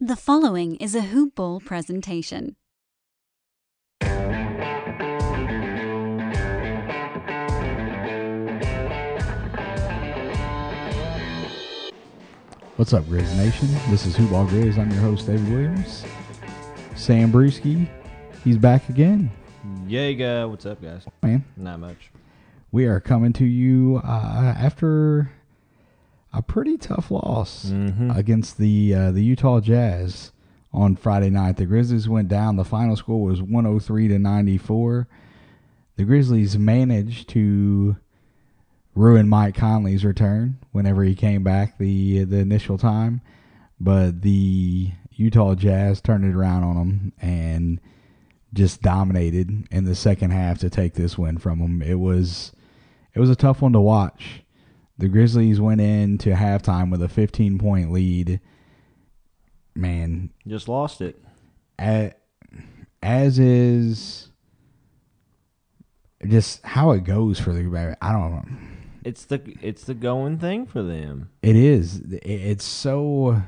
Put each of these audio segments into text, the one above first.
The following is a Hoop Ball presentation. What's up, Grizz Nation? This is Hoop Ball Grizz. I'm your host, David Williams. Sam Brewski, he's back again. Yega, what's up, guys? Man, Not much. we are coming to you uh, after a pretty tough loss Mhm. against the uh, the Utah Jazz on Friday night. The Grizzlies went down. The final score was 103 to 94. The Grizzlies managed to ruin Mike Conley's return whenever he came back the the initial time, but the Utah Jazz turned it around on them and just dominated in the second half to take this win from them. It was it was a tough one to watch. The Grizzlies went into halftime with a 15 point lead. Man, Just lost it. as is just how it goes for the I don't know. It's the it's the going thing for them. It is. It's so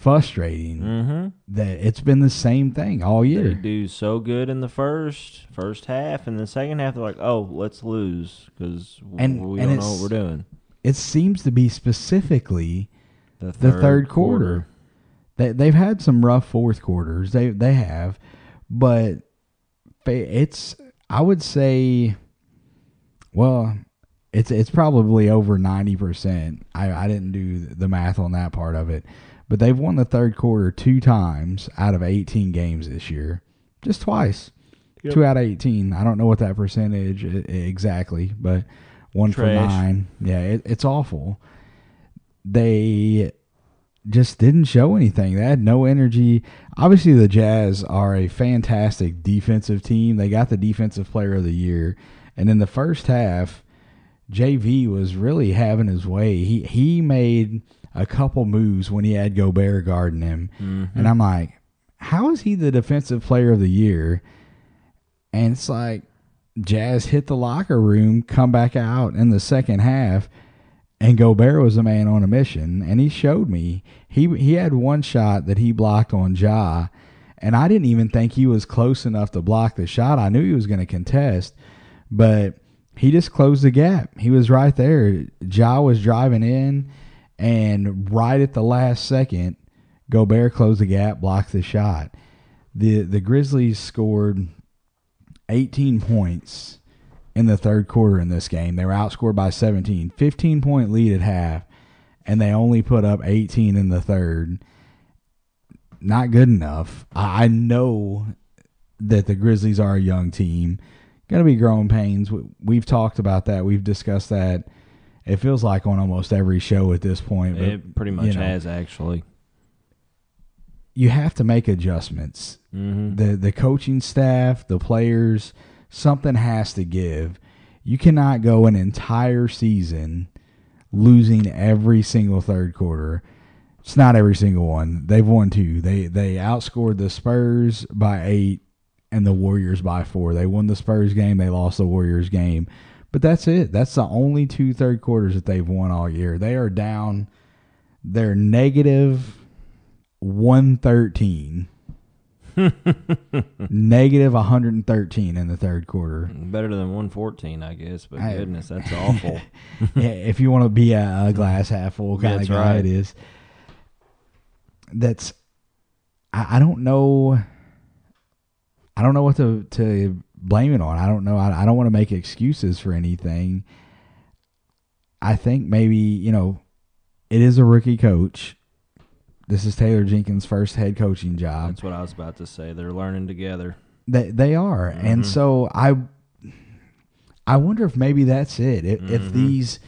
frustrating Mm-hmm. that it's been the same thing all They year. do so good in the first first half, and the second half they're like, "Oh, let's lose because we and don't know what we're doing." It seems to be specifically The the third quarter. They they've had some rough fourth quarters. They they have, but it's I would say, well, it's it's probably over ninety percent. I I didn't do the math on that part of it, but they've won the third quarter two times out of eighteen games this year, just twice. Yep. Two out of eighteen. I don't know what that percentage exactly, but one for nine. Yeah, it, it's awful. They just didn't show anything. They had no energy. Obviously, the Jazz are a fantastic defensive team. They got the defensive player of the year. And in the first half, JV was really having his way. He he made a couple moves when he had Gobert guarding him. Mhm. And I'm like, how is he the defensive player of the year? And it's like Jazz hit the locker room, come back out in the second half, and Gobert was a man on a mission, and he showed me. He he had one shot that he blocked on Ja, and I didn't even think he was close enough to block the shot. I knew he was going to contest, but he just closed the gap. He was right there. Ja was driving in, and right at the last second, Gobert closed the gap, blocked the shot. the The Grizzlies scored 18 points in the third quarter in this game. They were outscored by 17. 15 point lead at half, and they only put up 18 in the third. Not good enough. I know that the Grizzlies are a young team. Going to be growing pains. We've talked about that. We've discussed that. It feels like on almost every show at this point. But, it pretty much you know, has actually. You have to make adjustments. Mm-hmm. the the coaching staff, the players, something has to give. You cannot go an entire season losing every single third quarter. It's not every single one. They've won two. They they outscored the Spurs by eight and the Warriors by four. They won the Spurs game. They lost the Warriors game. But that's it. That's the only two third quarters that they've won all year. They are down. They're negative one thirteen negative 113 in the third quarter. Better than 114, I guess. But I- goodness, that's awful. Yeah, if you want to be a, a glass half full kind That's of guy, right. it is. That's I, I don't know. I don't know what to to blame it on. I don't know. I, I don't want to make excuses for anything. I think maybe you know, it is a rookie coach. This is Taylor Jenkins' first head coaching job. That's what I was about to say. They're learning together. They they are, and Mhm. so I I wonder if maybe that's it. If, if Mhm. these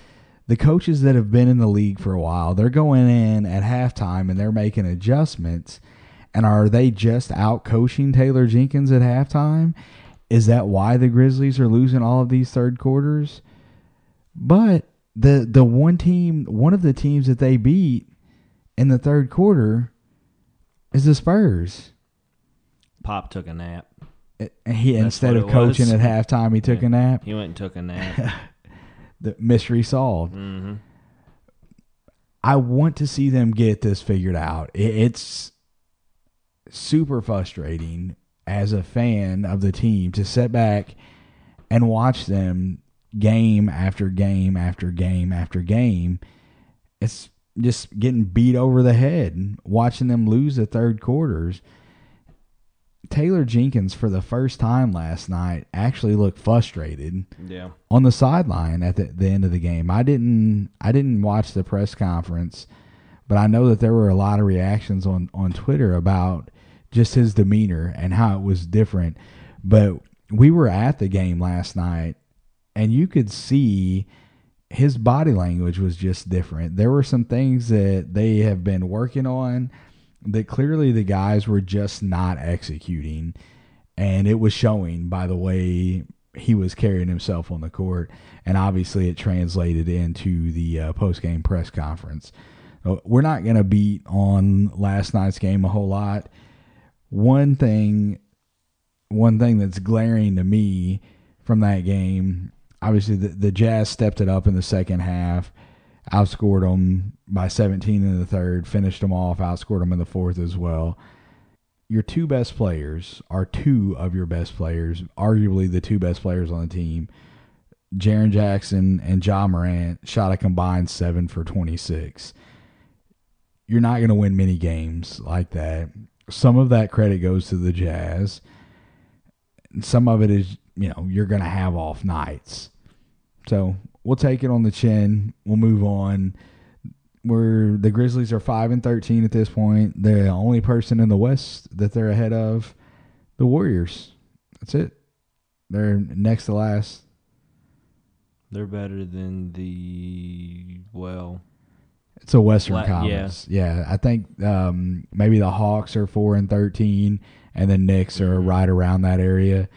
the coaches that have been in the league for a while, they're going in at halftime and they're making adjustments, and are they just out coaching Taylor Jenkins at halftime? Is that why the Grizzlies are losing all of these third quarters? But the the one team, one of the teams that they beat in the third quarter is the Spurs. Pop took a nap. He That's instead of coaching was. at halftime, he took Yeah. a nap. He went and took a nap. The mystery solved. mm-hmm. I want to see them get this figured out. It's super frustrating as a fan of the team to sit back and watch them game after game after game after game. It's just getting beat over the head, watching them lose the third quarters. Taylor Jenkins, for the first time last night, actually looked frustrated Yeah. on the sideline at the, the end of the game. I didn't I didn't watch the press conference, but I know that there were a lot of reactions on on Twitter about just his demeanor and how it was different. But we were at the game last night and you could see his body language was just different. There were some things that they have been working on that clearly the guys were just not executing and it was showing by the way he was carrying himself on the court and obviously it translated into the uh, post-game press conference Uh, we're not going to beat on last night's game a whole lot one thing one thing that's glaring to me from that game obviously the, the jazz stepped it up in the second half outscored them by 17 in the third finished them off outscored them in the fourth as well your two best players are two of your best players, arguably the two best players on the team. Jaren Jackson and Ja Morant shot a combined seven for 26. You're not going to win many games like that. Some of that credit goes to the Jazz. Some of it is, you know, you're going to have off nights. So we'll take it on the chin. We'll move on where the Grizzlies are five and thirteen at this point. They're the only person in the West that they're ahead of the Warriors. That's it. They're next to last. They're better than the well. It's a Western La- Conference. Yeah. I think um, maybe the Hawks are four and thirteen, and the Knicks are Mhm. right around that area.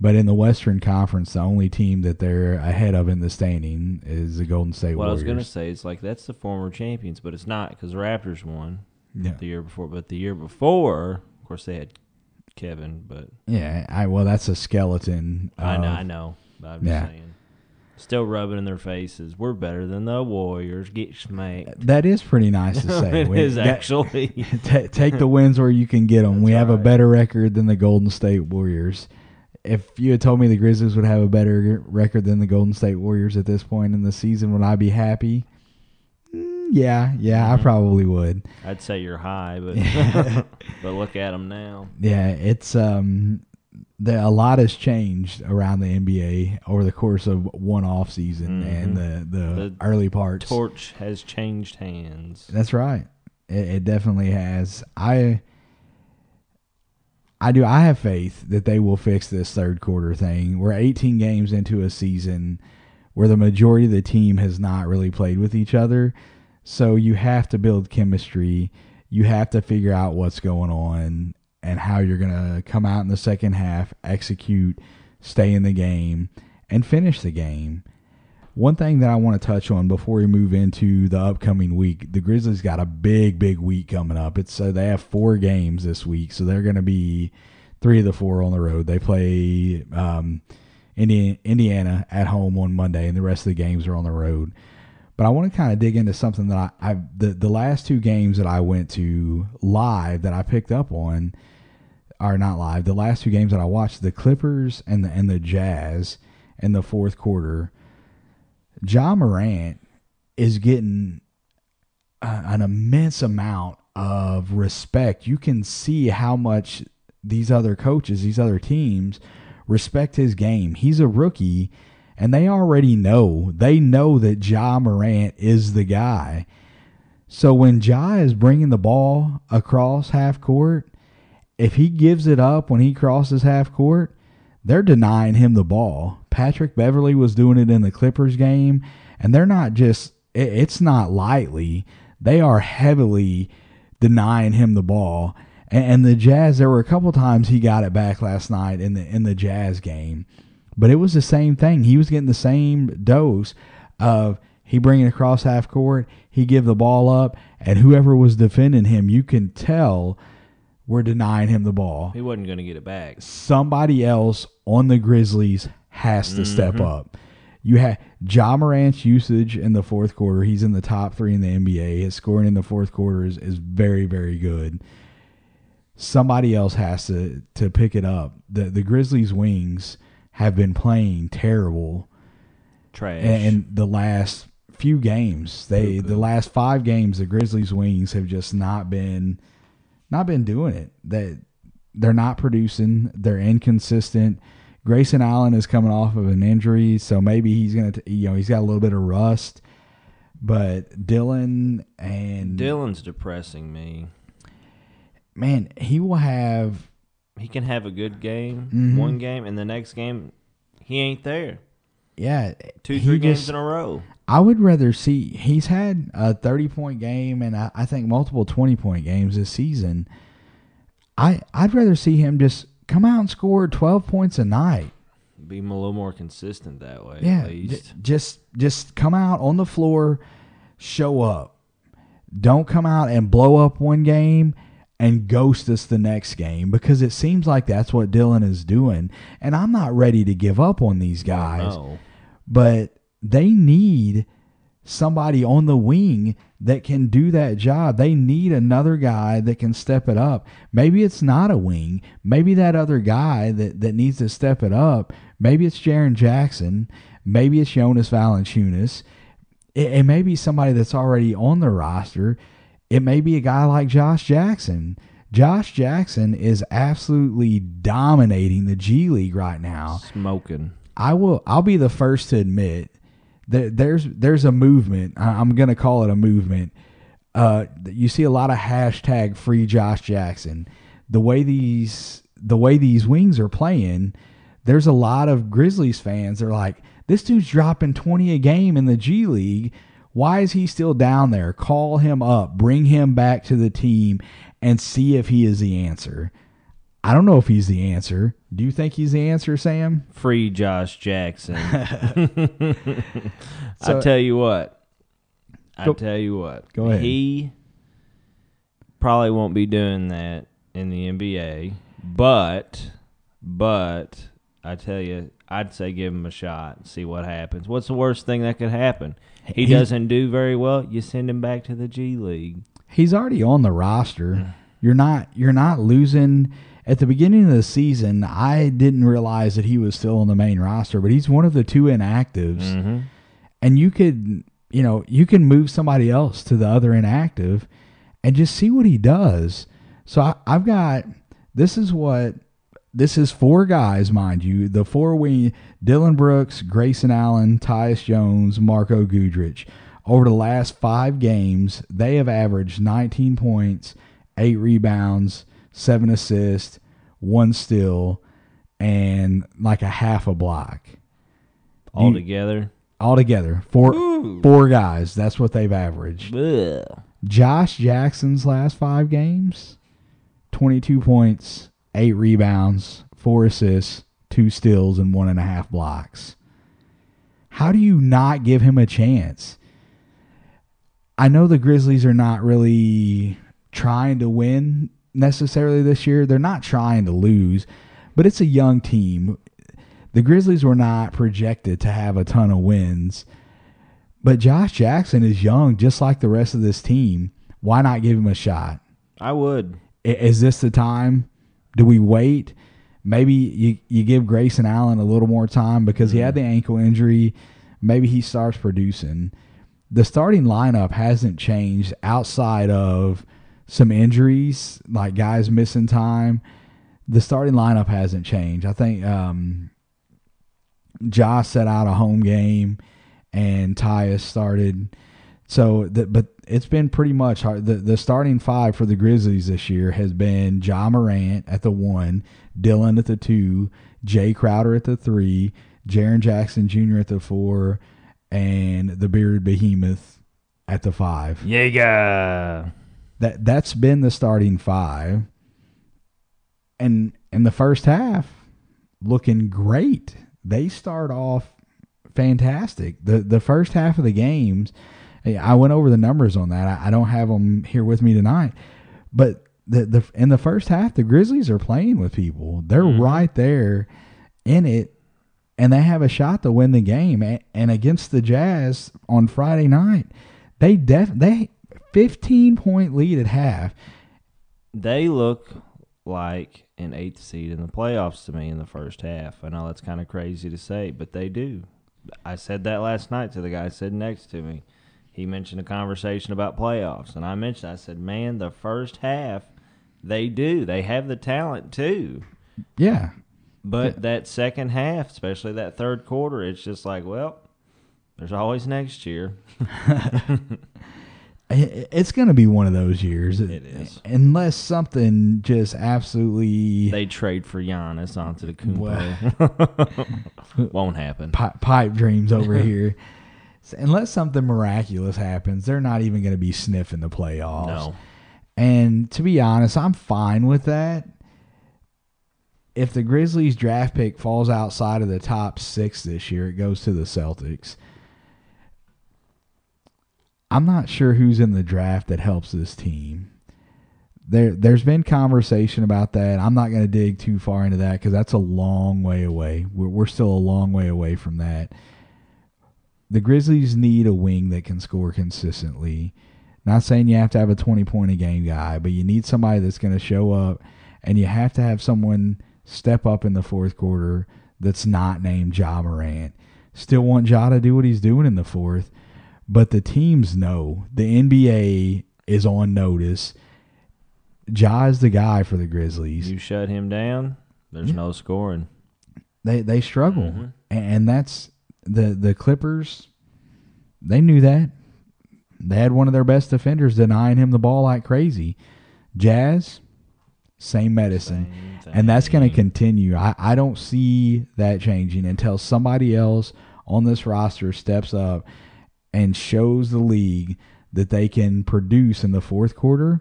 But in the Western Conference, the only team that they're ahead of in the standing is the Golden State What I was gonna say is like that's the former champions, but it's not because the Raptors won yeah. the year before. But the year before, of course, they had Kevin. But yeah, I well, that's a skeleton. I know, I know. I'm just yeah. saying, still rubbing in their faces. We're better than the Warriors. Get smacked. That is pretty nice to say. it We- is that- actually. Ta take the wins where you can get them. That's we have a better record than the Golden State Warriors. If you had told me the Grizzlies would have a better record than the Golden State Warriors at this point in the season, would I be happy? Mm, yeah, yeah, I Mhm. probably would. I'd say you're high, but but look at them now. Yeah, it's um, the, a lot has changed around the NBA over the course of one off season and mm-hmm. the, the The early parts. Torch has changed hands. That's right. It, it definitely has. I I do. I have faith that they will fix this third quarter thing. We're 18 games into a season where the majority of the team has not really played with each other. So you have to build chemistry. You have to figure out what's going on and how you're going to come out in the second half, execute, stay in the game, and finish the game. One thing that I want to touch on before we move into the upcoming week, the Grizzlies got a big, big week coming up. It's so they have four games this week, so they're going to be three of the four on the road. They play um, Indiana at home on Monday, and the rest of the games are on the road. But I want to kind of dig into something that I, I the the last two games that I went to live that I picked up on are not live. The last two games that I watched, the Clippers and the and the Jazz in the fourth quarter. Ja Morant is getting a, an immense amount of respect. You can see how much these other coaches, these other teams respect his game. He's a rookie and they already know. They know that Ja Morant is the guy. So when Ja is bringing the ball across half court, if he gives it up when he crosses half court, they're denying him the ball. Patrick Beverley was doing it in the Clippers game, and they're not just, it- it's not lightly. They are heavily denying him the ball. And, the Jazz, there were a couple times he got it back last night in the in the Jazz game, but it was the same thing. He was getting the same dose of he bring it across half court, he give the ball up, and whoever was defending him, you can tell were denying him the ball He wasn't going to get it back. somebody else on the Grizzlies has to step mm-hmm. up. You had Ja Morant's usage in the fourth quarter. He's in the top three in the NBA. His scoring in the fourth quarter is, is very, very good. Somebody else has to to pick it up. The the Grizzlies wings have been playing terrible Trash. in the last few games. They the last five games, the Grizzlies wings have just not been not been doing it. That they're not producing. They're inconsistent. Grayson Allen is coming off of an injury, so maybe he's gonna t- you know he's got a little bit of rust. But Dillon and Dillon's depressing me. man, he will have He can have a good game, Mhm. one game, and the next game, he ain't there. yeah Two, three games just- in a row. I would rather see. He's had a thirty-point game and I, I think multiple twenty-point games this season. I I'd rather see him just come out and score twelve points a night. Be a little more consistent that way. Yeah, just just come out on the floor, show up. Don't come out and blow up one game and ghost us the next game because it seems like that's what Dillon is doing. And I'm not ready to give up on these guys No. but they need somebody on the wing that can do that job. They need another guy that can step it up. Maybe it's not a wing. Maybe that other guy that, that needs to step it up, maybe it's Jaren Jackson. Maybe it's Jonas Valanciunas. It, it may be somebody that's already on the roster. It may be a guy like Josh Jackson. Josh Jackson is absolutely dominating the G League right now. Smoking. I will. I'll be the first to admit there's there's a movement. I- I'm going to call it a movement. Uh, you see a lot of hashtag free Josh Jackson. The way these the way these wings are playing, there's a lot of Grizzlies fans. They're like, this dude's dropping 20 a game in the G League. Why is he still down there? Call him up, bring him back to the team, and see if he is the answer. I don't know if he's the answer. Do you think he's the answer, Sam? Free Josh Jackson. So- I tell you what. I Go- tell you what. Go ahead. He probably won't be doing that in the NBA, but but I tell you, I'd say give him a shot and see what happens. What's the worst thing that could happen? He He- doesn't do very well. You send him back to the G League. he's already on the roster. Mm. You're not you're not losing at the beginning of the season. I didn't realize that he was still on the main roster, but he's one of the two inactives. Mm-hmm. And you could, you know, you can move somebody else to the other inactive and just see what he does. So I, I've got this is what this is four guys, mind you. The four we Dillon Brooks, Grayson Allen, Tyus Jones, Marko Guduric. Over the last five games, they have averaged 19 points, eight rebounds, seven assists, one steal, and like a half a block. All You- together. Altogether, four Ooh. four guys. That's what they've averaged. Ugh. Josh Jackson's last five games, 22 points, eight rebounds, four assists, two steals, and one and a half blocks. How do you not give him a chance? I know the Grizzlies are not really trying to win necessarily this year. They're not trying to lose, but it's a young team. The Grizzlies were not projected to have a ton of wins. But Josh Jackson is young, just like the rest of this team. Why not give him a shot? I would. Is this the time? Do we wait? Maybe you, you give Grayson Allen a little more time because he had mm-hmm. the ankle injury. Maybe he starts producing. The starting lineup hasn't changed outside of some injuries, like guys missing time. The starting lineup hasn't changed. I think um, Josh set out a home game and Tyus started. So, the, but it's been pretty much hard. The, the starting five for the Grizzlies this year has been Ja Morant at the one, Dillon at the two, Jae Crowder at the three, Jaren Jackson Jr. at the four, and the bearded behemoth at the five. Yeah. That that's been the starting five. And in the first half, looking great. They start off fantastic. The the first half of the games, I went over the numbers on that. I, I don't have them here with me tonight, but the the in the first half, the Grizzlies are playing with people. They're Mhm. right there in it. and they have a shot to win the game. A- And against the Jazz on Friday night, they def they 15 point lead at half. They look like an eighth seed in the playoffs to me in the first half. I know that's kind of crazy to say, but they do. I said that last night to the guy sitting next to me. He mentioned a conversation about playoffs, and I mentioned, I said, man, the first half, they do. They have the talent too. Yeah. But that second half, especially that third quarter, it's just like, well, there's always next year. It's going to be one of those years. It is. Unless something just absolutely They trade for Giannis Antetokounmpo. Won't happen. pi- pipe dreams over here. Unless something miraculous happens, they're not even going to be sniffing the playoffs. No. And to be honest, I'm fine with that. If the Grizzlies draft pick falls outside of the top six this year, it goes to the Celtics. I'm not sure who's in the draft that helps this team. There, there's been conversation about that. I'm not going to dig too far into that because that's a long way away. We're, we're still a long way away from that. The Grizzlies need a wing that can score consistently. Not saying you have to have a 20 point a game guy, but you need somebody that's going to show up, and you have to have someone step up in the fourth quarter that's not named Ja Morant. Still want Ja to do what he's doing in the fourth, but the teams know the NBA is on notice. Ja is the guy for the Grizzlies. You shut him down, there's no scoring. They they struggle, Mhm. and, and that's the the Clippers. They knew that. They had one of their best defenders denying him the ball like crazy. Jazz, same medicine, Same and that's going to continue. I I don't see that changing until somebody else on this roster steps up and shows the league that they can produce in the fourth quarter.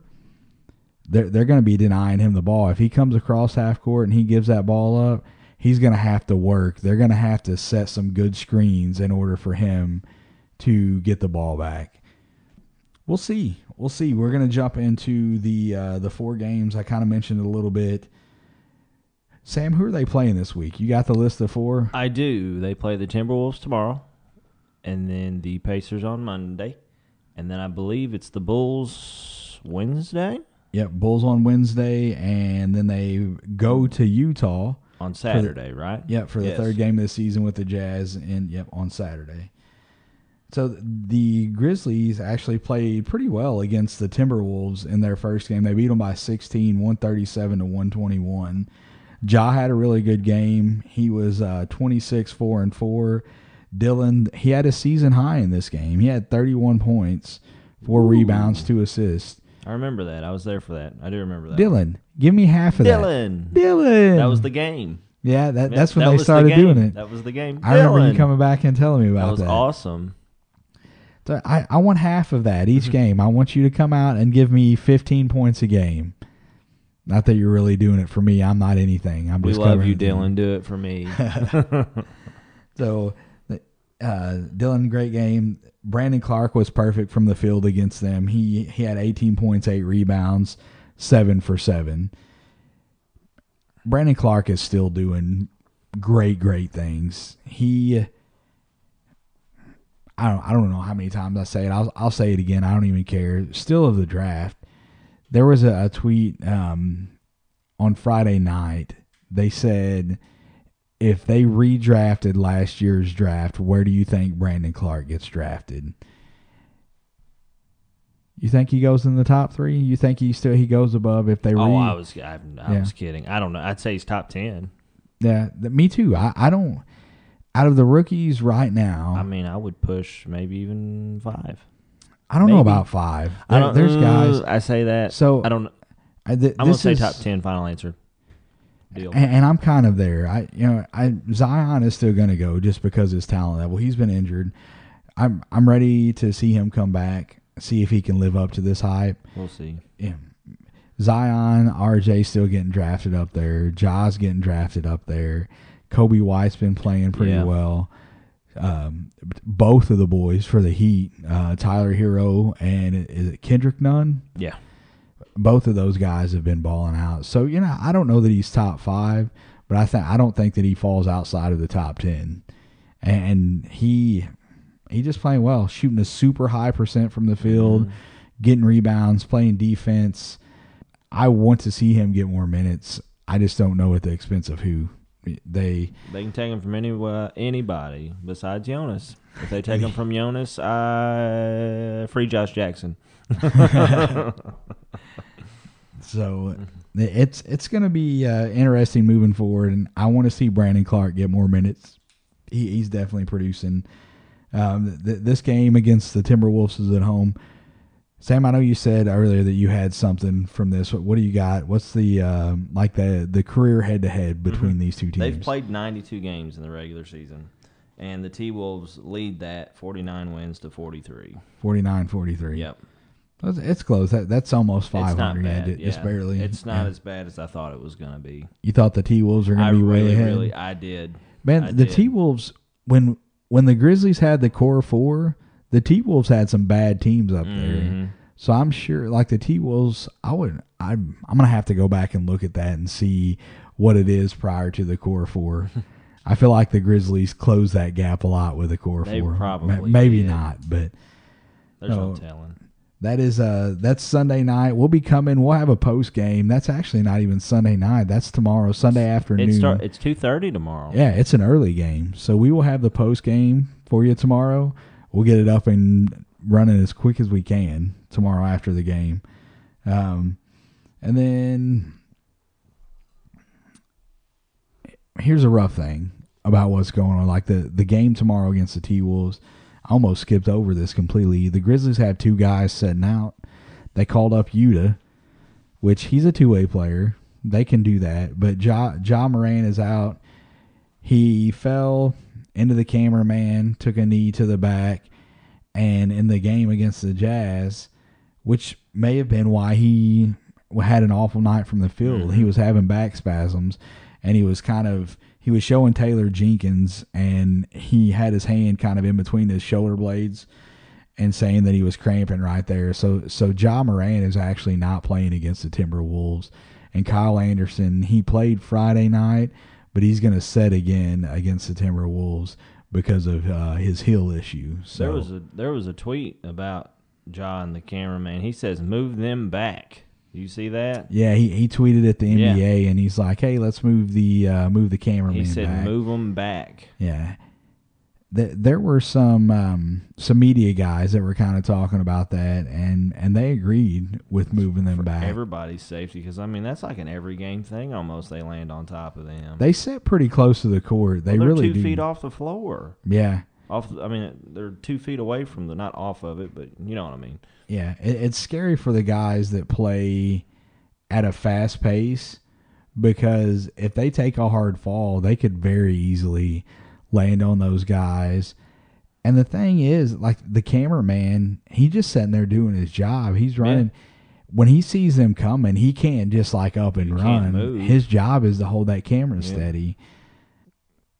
They're they're going to be denying him the ball. If he comes across half court and he gives that ball up, he's going to have to work. They're going to have to set some good screens in order for him to get the ball back. We'll see. We'll see. We're going to jump into the uh, the four games. I kind of mentioned a little bit. Sam, who are they playing this week? You got the list of four? I do. They play the Timberwolves tomorrow, and then the Pacers on Monday, and then I believe it's the Bulls Wednesday Yep, Bulls on Wednesday, and then they go to Utah. on Saturday, right? Yep, for the Yes. third game of the season with the Jazz, and yep on Saturday. So the Grizzlies actually played pretty well against the Timberwolves in their first game. They beat them by 16, 137 to 121. Ja had a really good game. He was uh, 26, 4 and 4. Dillon, he had a season high in this game. He had 31 points, four rebounds, two assists. I remember that. I was there for that. I do remember that. Dillon, give me half of that. Dillon. Dillon. That was the game. Yeah, that, that's when That they was the started doing it. That was the game. I remember you coming back and telling me about That was that. awesome. So I, I want half of that each game. I want you to come out and give me 15 points a game. Not that you're really doing it for me. I'm not anything. I'm just. We love you. Dillon. Do it for me. So, uh, Dillon, great game. Brandon Clarke was perfect from the field against them. He he had 18 points, eight rebounds, seven for seven. Brandon Clarke is still doing great, great things. He, I don't, I don't know how many times I say it. I'll, I'll say it again. I don't even care. Still of the draft. There was a, a tweet um, on Friday night. They said if they redrafted last year's draft, where do you think Brandon Clarke gets drafted? You think he goes in the top three? You think he still he goes above if they oh, re? oh, I was I, I Yeah. was kidding. I don't know. I'd say he's top ten. yeah, th- me too. I, I don't. Out of the rookies right now, I mean, I would push maybe even five. I don't know about five. I don't, there's guys. I say that. So I don't. I, th- I'm gonna say top ten. Final answer. Deal. and, and I'm kind of there. I you know I Zion is still going to go just because his talent level. He's been injured. I'm I'm ready to see him come back, see if he can live up to this hype. We'll see. Yeah. Zion, RJ still getting drafted up there. Ja's getting drafted up there. Coby White's been playing pretty Yeah. well. Um, both of the boys for the Heat, uh, Tyler Herro and is it Kendrick Nunn? Yeah. Both of those guys have been balling out. So, you know, I don't know that he's top five, but I think I don't think that he falls outside of the top ten. And he he just playing well, shooting a super high percent from the field, Mm-hmm. getting rebounds, playing defense. I want to see him get more minutes. I just don't know at the expense of who they. They can take him from any uh, anybody besides Jonas. If they take him from Jonas, uh, free Josh Jackson. So it's it's going to be uh, interesting moving forward, and I want to see Brandon Clarke get more minutes. He, he's definitely producing. Um, th- this game against the Timberwolves is at home. Sam, I know you said earlier that you had something from this. What, what do you got? What's the um, like the the career head to head between these two teams? They've played 92 games in the regular season, and the T Wolves lead that 49 wins to 43. 49 43. Yep, It's, it's close. That, that's almost it's not 500. yeah, bad. ju- just barely. It's not Yeah. as bad as I thought it was going to be. You thought the T Wolves were going to be way really, ahead? really, I did. Man, I the. T Wolves when when the Grizzlies had the core four, the T Wolves had some bad teams up there. Mhm. So I'm sure, like the T Wolves, I would, I'm, I'm gonna have to go back and look at that and see what it is prior to the core four. I feel like the Grizzlies closed that gap a lot with the core They four. Ma- maybe did. not, but There's no No. telling. that is uh that's Sunday night. We'll be coming. We'll have a post game. That's actually not even Sunday night. That's tomorrow, Sunday afternoon. It start, it's 2:30 tomorrow. Yeah, it's an early game. So we will have the post game for you tomorrow. We'll get it up and running as quick as we can tomorrow after the game. Um, and then here's a rough thing about what's going on. Like the, the game tomorrow against the T Wolves, I almost skipped over this completely. The Grizzlies have two guys setting out. They called up Yuta, which he's a two way player. They can do that. But Ja, ja Morant is out. He fell into the cameraman, took a knee to the back, and in the game against the Jazz, which may have been why he had an awful night from the field. He mm-hmm. was having back spasms, and he was kind of he was showing Taylor Jenkins, and he had his hand kind of in between his shoulder blades, and saying that he was cramping right there. So so Ja Morant is actually not playing against the Timberwolves, and Kyle Anderson he played Friday night, but he's going to set again against the Timberwolves because of uh, his heel issue. So There was a there was a tweet about John the cameraman. He says move them back. You see that? yeah, he, he tweeted at the Yeah. NBA and he's like, "Hey, let's move the uh, move the cameraman He said back." move them back. Yeah. Th- There were some um, some media guys that were kind of talking about that, and, and they agreed with moving them for back. everybody's safety because I mean that's like an every game thing almost. They land on top of them. They sit pretty close to the court. They Well, really two do. feet off the floor. Yeah, Off, I mean they're two feet away from the not off of it, but you know what I mean. yeah. It, it's scary for the guys that play at a fast pace because if they take a hard fall, they could very easily land on those guys. And the thing is, like the cameraman, he just sitting there doing his job. He's running. When he sees them coming, he can't just like up and You run. His job is to hold that camera Yeah. steady.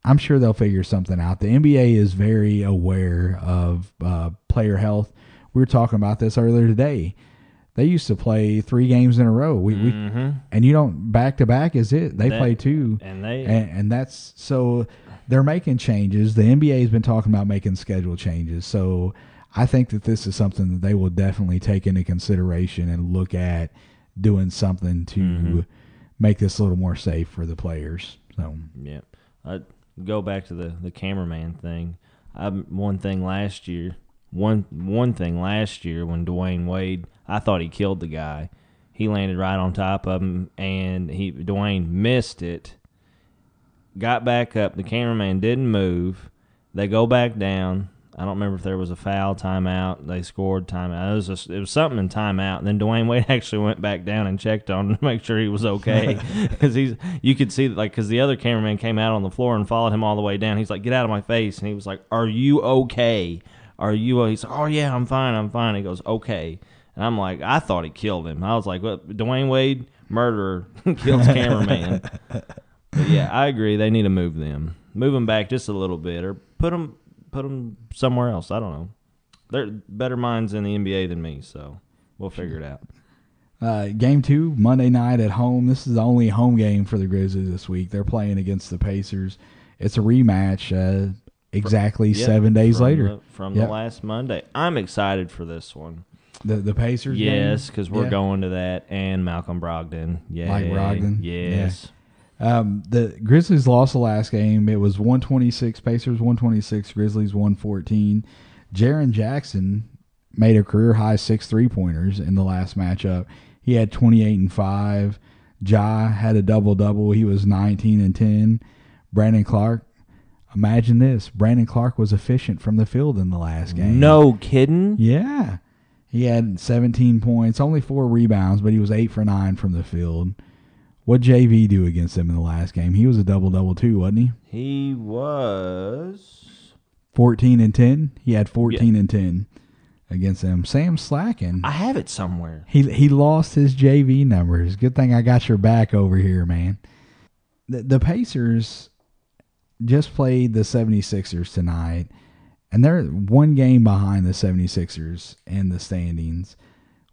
I'm sure they'll figure something out. The NBA is very aware of uh, player health. We were talking about this earlier today. They used to play three games in a row. We, we hmm and you don't back to back is it? They That- play two, And they and, and that's so they're making changes. The NBA has been talking about making schedule changes. So I think that this is something that they will definitely take into consideration and look at doing something to Mhm. make this a little more safe for the players. So Yeah. I go back to the the cameraman thing. I one thing last year, one one thing last year when Dwyane Wade, I thought he killed the guy. He landed right on top of him, and he Dwyane missed it. Got back up. The cameraman didn't move. They go back down. I don't remember if there was a foul timeout. They scored timeout. It was it was something in timeout. And then Dwyane Wade actually went back down and checked on him to make sure he was okay because he's you could see like because the other cameraman came out on the floor and followed him all the way down. He's like, "Get out of my face!" And he was like, "Are you okay? Are you?" He's like, "Oh yeah, I'm fine. I'm fine." He goes, "Okay." And I'm like, I thought he killed him. I was like, "What? Dwyane Wade, murderer, kills cameraman." But yeah, I agree. They need to move them, move them back just a little bit, or put them put them somewhere else. I don't know. They're better minds in the NBA than me, so we'll figure it out. Uh, game two, Monday night at home. This is the only home game for the Grizzlies this week. They're playing against the Pacers. It's a rematch. Uh, exactly Yep, seven days from later. the- from Yep. the last Monday. I'm excited for this one. The the Pacers. Yes, because we're Yeah. going to that and Malcolm Brogdon. Yeah, Like Brogdon? Yes. Um, the Grizzlies lost the last game. It was 126 Pacers 126 Grizzlies 114. Jaren Jackson made a career high six three pointers in the last matchup. He had 28 and 5. Ja had a double double. He was 19 and 10. Brandon Clarke, imagine this. Brandon Clarke was efficient from the field in the last game. No kidding. Yeah. He had 17 points, only four rebounds, but he was 8 for 9 from the field. What JV do against them in the last game? He was a double double too, wasn't he? He was. 14 and 10. He had 14 and 10 against them. Sam slacking. I have it somewhere. He he lost his JV numbers. Good thing I got your back over here, man. The the Pacers just played the 76ers tonight and they're one game behind the 76ers in the standings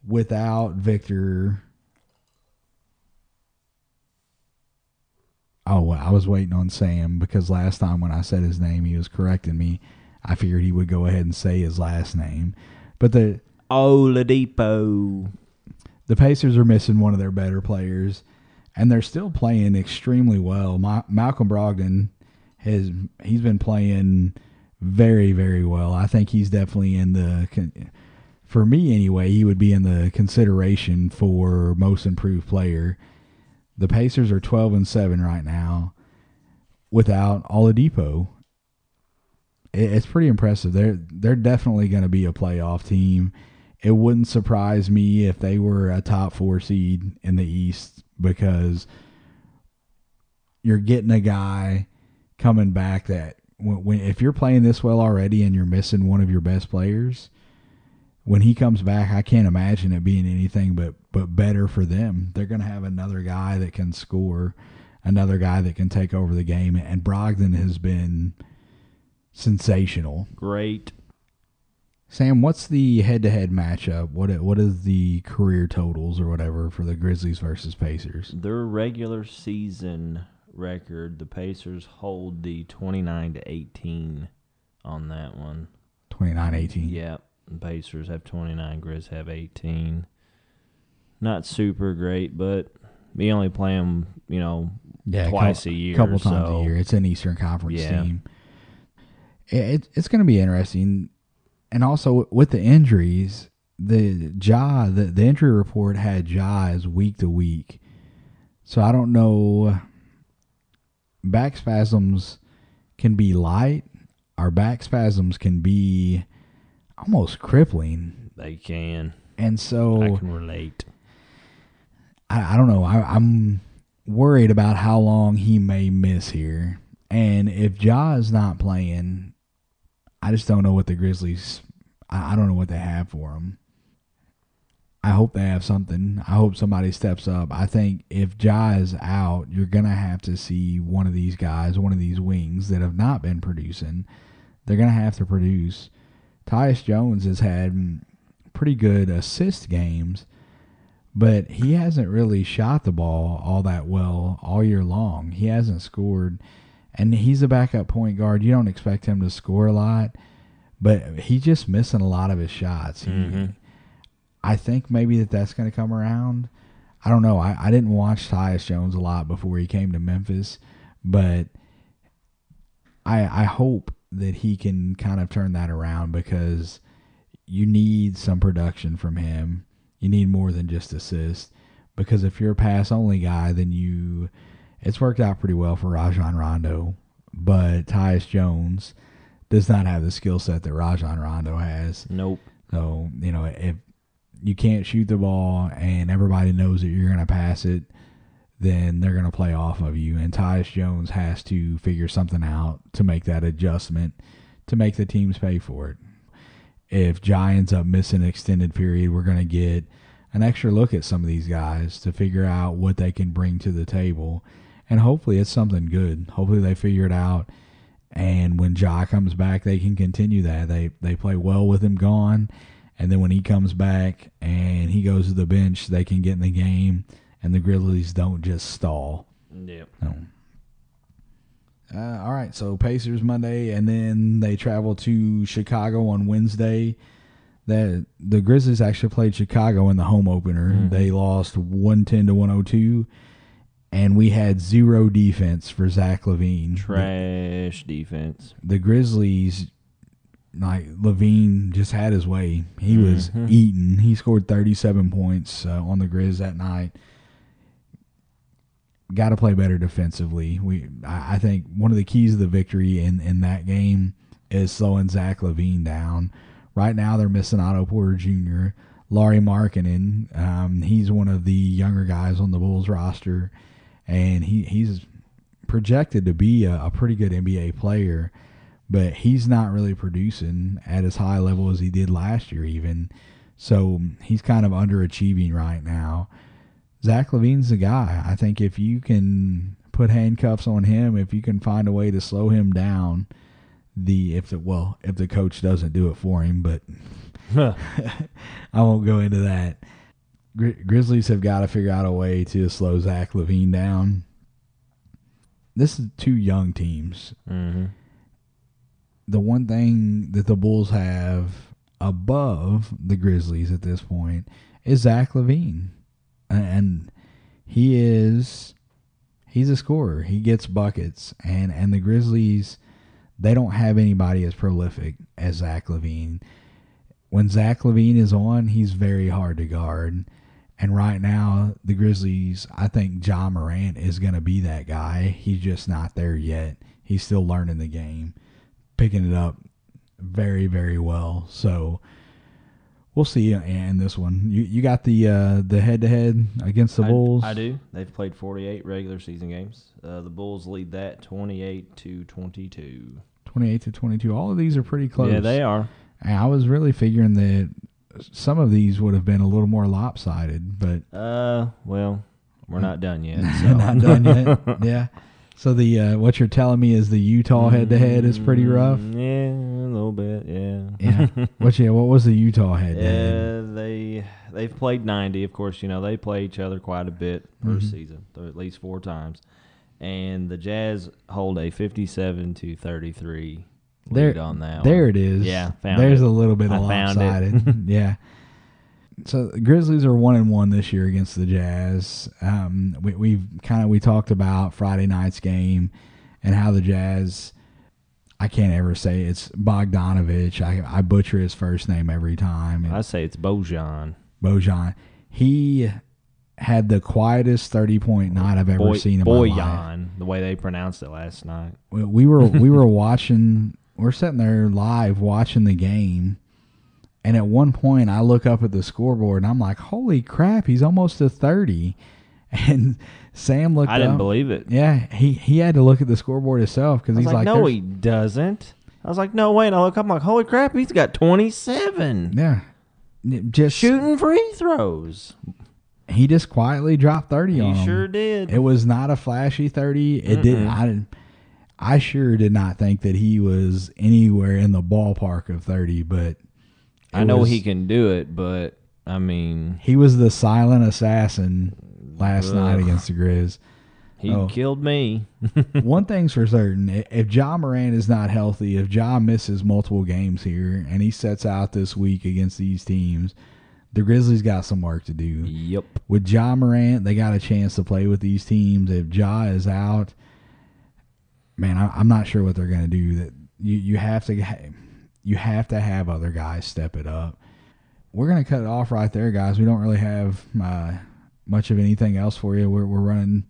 without Victor Oh, I was waiting on Sam because last time when I said his name, he was correcting me. I figured he would go ahead and say his last name. But the Oladipo. the Pacers are missing one of their better players, and they're still playing extremely well. Ma- Malcolm Brogdon has he's been playing very very well. I think he's definitely in the for me anyway. He would be in the consideration for most improved player. The Pacers are twelve and seven right now without Oladipo. It- It's pretty impressive. They're they're definitely going to be a playoff team it wouldn't surprise me if they were a top four seed in the East because you're getting a guy coming back that when, when if you're playing this well already and you're missing one of your best players, when he comes back, I can't imagine it being anything but but better for them. They're going to have another guy that can score, another guy that can take over the game, and Brogdon has been sensational. Great. Sam, what's the head-to-head matchup? What what is the career totals or whatever for the Grizzlies versus Pacers? Their regular season record, the Pacers hold the 29 to 18 on that one. 29-18. Yep. The Pacers have 29, Grizz have 18. Not super great, but we only play them, you know, Yeah, twice cou- a year. couple times so a year. It's an Eastern Conference Yeah. team. It, it, it's going to be interesting, and also with the injuries, the Ja the, the injury report had Ja as week to week, so I don't know. Back spasms can be light. Our back spasms can be almost crippling, They can. and so I can relate. I, I don't know. I, I'm worried about how long he may miss here. And if Ja is not playing, I just don't know what the Grizzlies. I, I don't know what they have for him. I hope they have something. I hope somebody steps up. I think if Ja is out, you're gonna have to see one of these guys, one of these wings that have not been producing. They're gonna have to produce. Tyus Jones has had pretty good assist games but he hasn't really shot the ball all that well all year long. He hasn't scored, and he's a backup point guard. You don't expect him to score a lot, but he's just missing a lot of his shots. He- Mhm. I think maybe that that's going to come around. I don't know. I, I didn't watch Tyus Jones a lot before he came to Memphis, but I I hope that he can kind of turn that around because you need some production from him. You need more than just assists because if you're a pass only guy, then you it's worked out pretty well for Rajon Rondo, but Tyus Jones does not have the skill set that Rajon Rondo has. Nope. So, you know, if you can't shoot the ball and everybody knows that you're going to pass it, then they're going to play off of you. And Tyus Jones has to figure something out to make that adjustment to make the teams pay for it. If Giants up missing an extended period, we're going to get an extra look at some of these guys to figure out what they can bring to the table. And hopefully it's something good. Hopefully they figure it out. And when Ja comes back, they can continue that. They they play well with him gone, And then when he comes back and he goes to the bench, they can get in the game, and the Grizzlies don't just stall. Yep. No. Uh, all right, so Pacers Monday, and then they travel to Chicago on Wednesday. The the Grizzlies actually played Chicago in the home opener. Mhm. They lost one ten to one hundred two, and we had zero defense for Zach LaVine. Trash defense. The Grizzlies, like LaVine, just had his way. He was Mhm. eating. He scored thirty seven points uh, on the Grizz that night got to play better defensively. We, I, think, one of the keys of the victory in in that game is slowing Zach LaVine down. Right now, they're missing Otto Porter Jr., Lauri Markkanen. Um, he's one of the younger guys on the Bulls roster, and he he's projected to be a, a pretty good NBA player, but he's not really producing at as high level as he did last year, even. So he's kind of underachieving right now. Zach LaVine's the guy. I think if you can put handcuffs on him, if you can find a way to slow him down, the if the well if the coach doesn't do it for him, but I won't go into that. Gri- Grizzlies have got to figure out a way to slow Zach LaVine down. This is two young teams. hmm The one thing that the Bulls have above the Grizzlies at this point is Zach LaVine, and he is he's a scorer. He gets buckets, and and the Grizzlies they don't have anybody as prolific as Zach LaVine. When Zach LaVine is on, he's very hard to guard. And right now, the Grizzlies, I think Ja Morant is going to be that guy. He's just not there yet. He's still learning the game, picking it up very, very well. So we'll see in this one. You you got the uh, the head to head against the I, Bulls. I do. They've played 48 regular season games. Uh, the Bulls lead that 28 to 22. Twenty eight to twenty two. All of these are pretty close. Yeah, they are. And I was really figuring that some of these would have been a little more lopsided, but Uh, well, we're not done yet. So. not done yet. yeah. So the uh, what you're telling me is the Utah head to head is pretty rough. Yeah, bit. Yeah. Yeah. What yeah? What was the Utah head? Yeah, they they've played ninety. Of course, you know they play each other quite a bit per Mhm. season, at least four times. And the Jazz hold a fifty-seven to thirty-three There- lead on that. There one. it is. Yeah, found There's it. a little bit I of found it. lopsided. yeah. So the Grizzlies are one and one this year against the Jazz. Um, we, we've kind of we talked about Friday night's game and how the Jazz. I can't ever say it's Bogdanovic. I, I butcher his first name every time. I say it's Bojan. Bojan. He had the quietest thirty point night I've ever Boy, seen in my life. Boyan, the way they pronounced it last night. We- we were we were watching we're sitting there live watching the game and at one point i look up at the scoreboard and i'm like holy crap he's almost to 30 and sam looked I didn't up believe it. yeah he he had to look at the scoreboard himself because he's like, like, no, he doesn't. I was like, no way. And I look up, I'm like, holy crap, he's got 27 yeah just shooting free throws. he just quietly dropped 30 on He him. sure did. it was not a flashy 30 it didn't i didn't i sure did not think that he was anywhere in the ballpark of 30 but I know was- he can do it, but I mean, He was the silent assassin last Ugh. night against the Grizz. he Oh. killed me. One thing's for certain: if Ja Morant is not healthy, if Ja misses multiple games here, and he sets out this week against these teams, the Grizzlies got some work to do. yep. With Ja Morant, they got a chance to play with these teams. If Ja is out, man, I, I'm not sure what they're going to do. That you you have to you have to have other guys step it up. We're going to cut it off right there, guys. We don't really have uh, much of anything else for you. We're we're running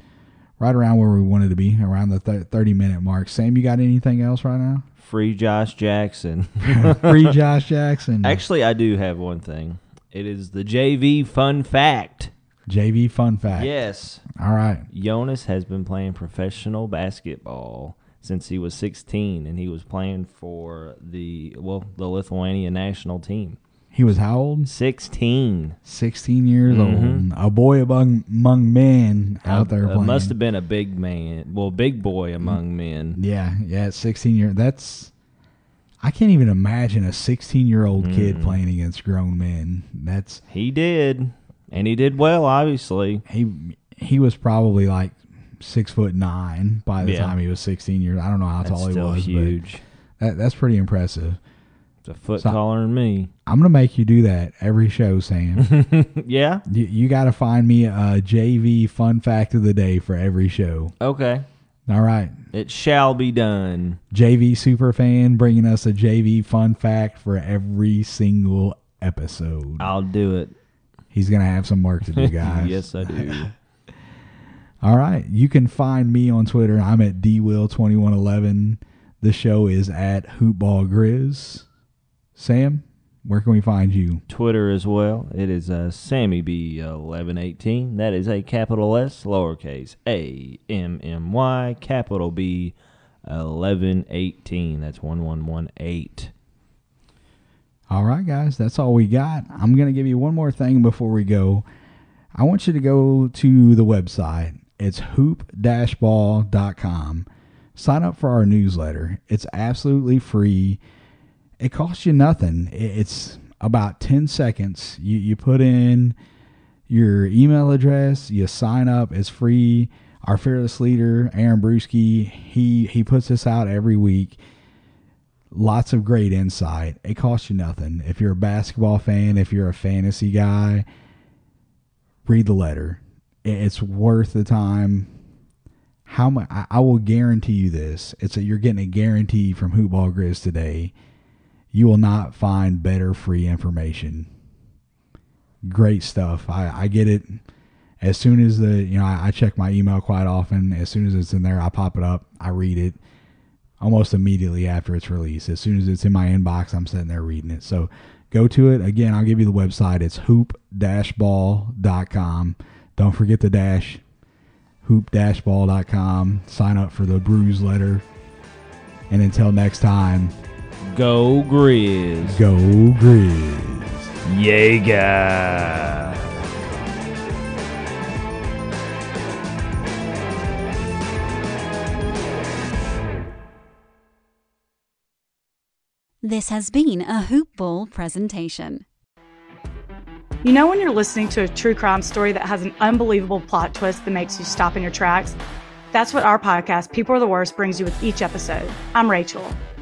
right around where we wanted to be, around the th- 30 minute mark. Sam, you got anything else right now? Free Josh Jackson. Free Josh Jackson. Actually, I do have one thing. It is the JV fun fact. JV fun fact. Yes. All right. Jonas has been playing professional basketball since he was 16 and he was playing for the well, the Lithuania national team. He was how old? 16. 16 years Mhm. old. A boy among, among men out there Uh, playing. must have been a big man. Well, big boy among men. Yeah, yeah, 16 years. That's I can't even imagine a 16 year old Mm. kid playing against grown men. That's He did, and he did well. Obviously, he he was probably like six foot nine by the Yeah. time he was 16 years. I don't know how that's tall he was, huge. but that, that's pretty impressive. It's a foot So- taller than me. I'm gonna make you do that every show, Sam. yeah. you you got to find me a JV fun fact of the day for every show. Okay. All right, It shall be done. JV super fan bringing us a JV fun fact for every single episode. I'll do it. He's gonna have some work to do, guys. yes, I do. All right. You can find me on Twitter. I'm at dwill2111. The show is at hoopballgrizz. Sam, where can we find you? Twitter as well. It is uh, Sammy B eleven eighteen. That is a capital S, lowercase a m m y, capital B eleven eighteen. That's one one one eight. All right, guys. That's all we got. I'm going to give you one more thing before we go. I want you to go to the website. It's hoop-ball.com. Sign up for our newsletter. It's absolutely free. It costs you nothing. It's about 10 seconds. You, you put in your email address, you sign up, it's free. Our fearless leader, Aaron Bruski, he, he puts this out every week lots of great insight. It costs you nothing. If you're a basketball fan, if you're a fantasy guy, read the letter. It's worth the time. How much? I, I will guarantee you this. It's a, you're getting a guarantee from Hoopball Grizz today. You will not find better free information. Great stuff. I, I get it. As soon as the you know I, I check my email quite often. As soon as it's in there, I pop it up. I read it almost immediately after it's released. As soon as it's in my inbox, I'm sitting there reading it. So go to it. Again, I'll give you the website. It's hoop-ball.com. Don't forget the dash. hoop-ball.com. Sign up for the Bruise letter. And until next time, Go Grizz. go Grizz. Jaeger. This has been a Hoop Ball presentation. You know, when you're listening to a true crime story that has an unbelievable plot twist that makes you stop in your tracks? That's what our podcast, People Are the Worst, brings you with each episode. I'm Rachel.